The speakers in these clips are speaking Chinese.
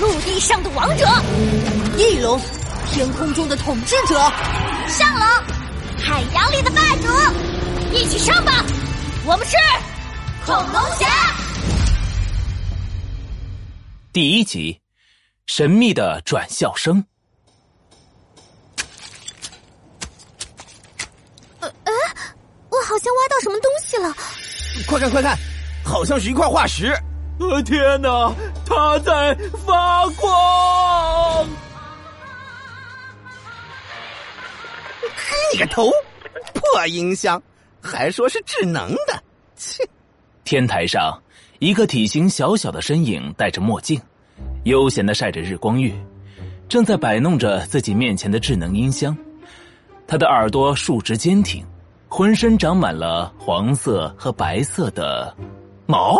陆地上的王者，翼龙，天空中的统治者，上龙，海洋里的霸主，一起上吧！我们是恐龙侠。第一集，神秘的转校生。呃，哎，我好像挖到什么东西了！快看，快看，好像是一块化石。呃，天哪，它在发光！你个头，破音箱，还说是智能的，切！天台上，一个体型小小的身影戴着墨镜，悠闲的晒着日光浴，正在摆弄着自己面前的智能音箱。他的耳朵竖直坚挺，浑身长满了黄色和白色的毛。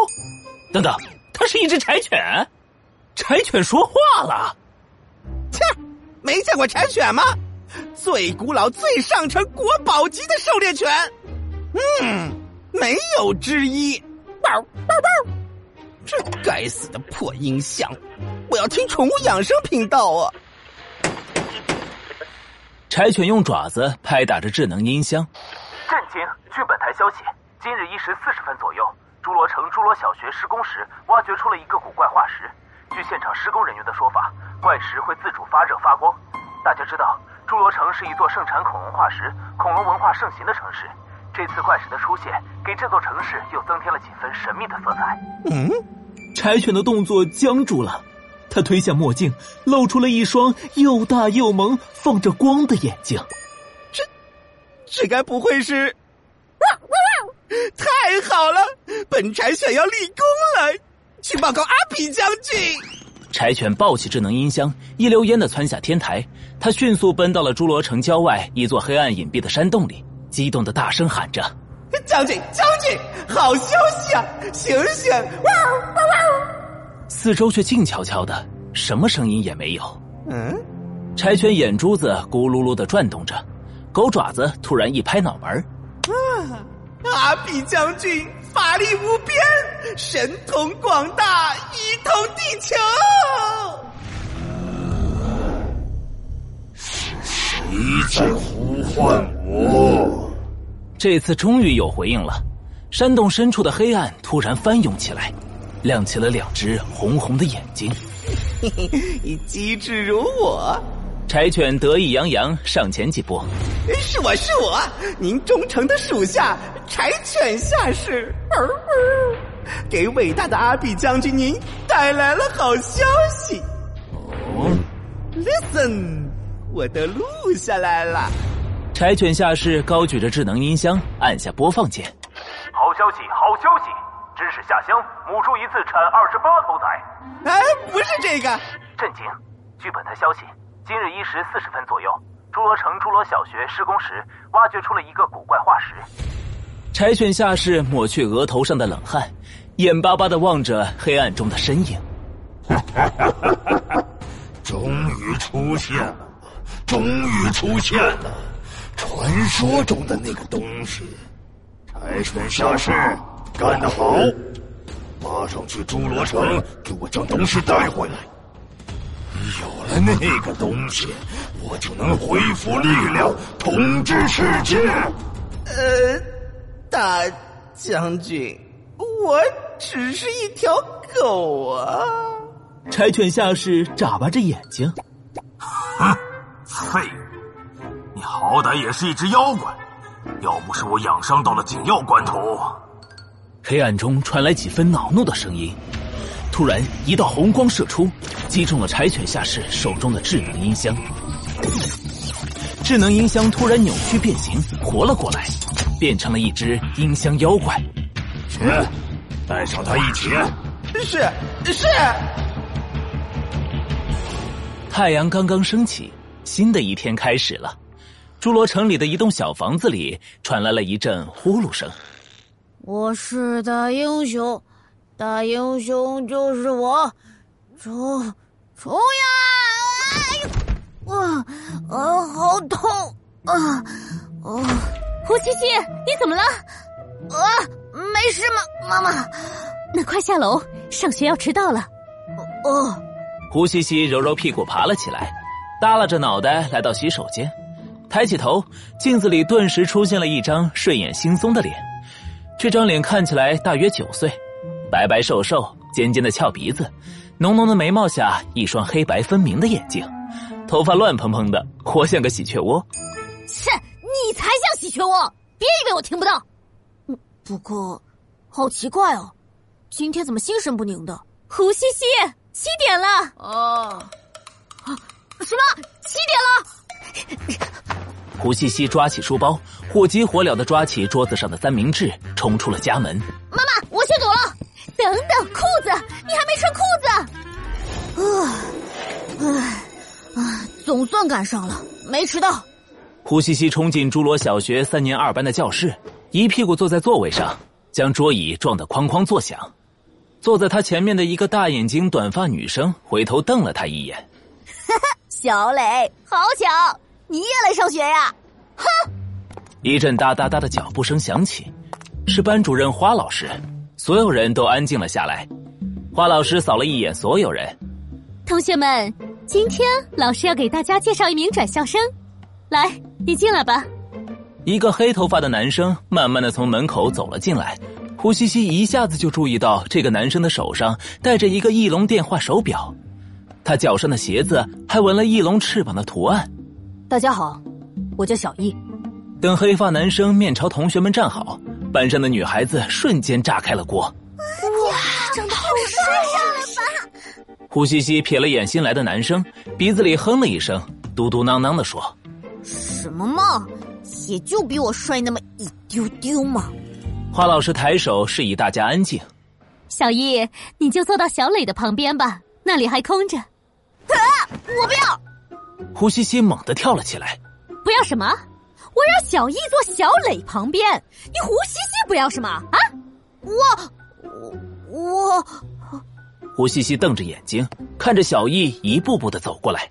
等等，是一只柴犬，柴犬说话了。切，没见过柴犬吗？最古老、最上乘、国宝级的狩猎犬。嗯，没有之一。嗷嗷嗷！这该死的破音响！我要听宠物养生频道啊！柴犬用爪子拍打着智能音箱。震惊！据本台消息，今日一时四十分左右。侏罗城侏罗小学施工时，挖掘出了一个古怪化石。据现场施工人员的说法，怪石会自主发热发光。大家知道，侏罗城是一座盛产恐龙化石、恐龙文化盛行的城市。这次怪石的出现，给这座城市又增添了几分神秘的色彩。嗯，柴犬的动作僵住了，他推下墨镜，露出了一双又大又萌、放着光的眼睛。这，这该不会是？哇哇太好了，本柴想要立功了！去报告阿比将军。柴犬抱起智能音箱，一溜烟的窜下天台。他迅速奔到了侏罗城郊外一座黑暗隐蔽的山洞里，激动的大声喊着：“将军，将军，好消息啊！醒醒！”哇哇四周却静悄悄的，什么声音也没有。嗯，柴犬眼珠子咕噜噜的转动着，狗爪子突然一拍脑门啊！阿比将军法力无边，神通广大，一统地球。是谁在呼唤我？这次终于有回应了。山洞深处的黑暗突然翻涌起来，亮起了两只红红的眼睛。嘿嘿，机智如我。柴犬得意洋洋上前几步，是我是我，您忠诚的属下柴犬下士，给伟大的阿比将军您带来了好消息。哦，Listen，我都录下来了。柴犬下士高举着智能音箱，按下播放键。好消息，好消息！知识下乡，母猪一次产二十八头崽。哎，不是这个。震惊！据本台消息。今日一时四十分左右，侏罗城侏罗小学施工时挖掘出了一个古怪化石。柴犬下士抹去额头上的冷汗，眼巴巴的望着黑暗中的身影。终于出现了，终于出现了，传说中的那个东西。柴犬下士，干得好！马上去侏罗城，给我将东西带回来。有了那个东西，我就能恢复力量，统治世界。呃，大将军，我只是一条狗啊！柴犬下士眨巴着眼睛，哼，废物！你好歹也是一只妖怪，要不是我养伤到了紧要关头，黑暗中传来几分恼怒的声音。突然，一道红光射出，击中了柴犬下士手中的智能音箱。智能音箱突然扭曲变形，活了过来，变成了一只音箱妖怪。去，带上他一起。是是。太阳刚刚升起，新的一天开始了。侏罗城里的一栋小房子里传来了一阵呼噜声。我是大英雄。大英雄就是我，冲冲呀！哎呦，啊啊，好痛啊！啊，胡西西，你怎么了？啊，没事吗，妈妈？那快下楼，上学要迟到了。哦，胡西西揉揉屁股爬了起来，耷拉着脑袋来到洗手间，抬起头，镜子里顿时出现了一张睡眼惺忪的脸。这张脸看起来大约九岁，白白瘦瘦，尖尖的翘鼻子，浓浓的眉毛下一双黑白分明的眼睛，头发乱蓬蓬的，活像个喜鹊窝。切，你才像喜鹊窝！别以为我听不到。嗯不过，好奇怪哦，今天怎么心神不宁的？胡西西，七点了。哦，啊什么？七点了！胡西西抓起书包，火急火燎的抓起桌子上的三明治，冲出了家门。妈妈，我先走了。等等，裤子，你还没穿裤子。啊，唉，啊，总算赶上了，没迟到。胡西西冲进侏罗小学三年二班的教室，一屁股坐在座位上，将桌椅撞得哐哐作响。坐在他前面的一个大眼睛短发女生回头瞪了他一眼。哈哈，小磊，好巧，你也来上学呀？哼！一阵哒哒哒的脚步声响起，是班主任花老师。所有人都安静了下来。花老师扫了一眼所有人，同学们，今天老师要给大家介绍一名转校生。来，你进来吧。一个黑头发的男生慢慢的从门口走了进来。胡西西一下子就注意到这个男生的手上戴着一个翼龙电话手表，他脚上的鞋子还纹了翼龙翅膀的图案。大家好，我叫小易。等黑发男生面朝同学们站好，班上的女孩子瞬间炸开了锅。哇，长得好帅呀！吧。胡西西瞥了眼新来的男生，鼻子里哼了一声，嘟嘟囔囔的说：“什么嘛，也就比我帅那么一丢丢嘛。”花老师抬手示意大家安静。小易，你就坐到小磊的旁边吧，那里还空着。啊！我不要！胡西西猛地跳了起来。不要什么？我让小易坐小磊旁边，你胡西西不要什么啊？我我我……胡西西瞪着眼睛看着小易一步步的走过来，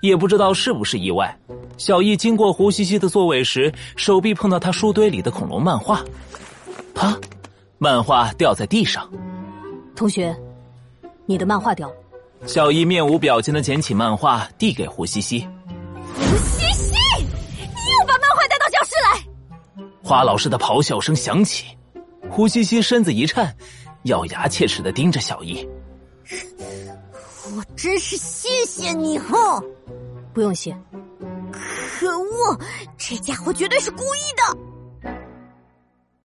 也不知道是不是意外，小易经过胡西西的座位时，手臂碰到他书堆里的恐龙漫画。啪！漫画掉在地上。同学，你的漫画掉了。小易面无表情的捡起漫画，递给胡西西。胡西西，你又把漫画带到教室来！花老师的咆哮声响起，胡西西身子一颤，咬牙切齿的盯着小易。我真是谢谢你哈！不用谢。可恶，这家伙绝对是故意的。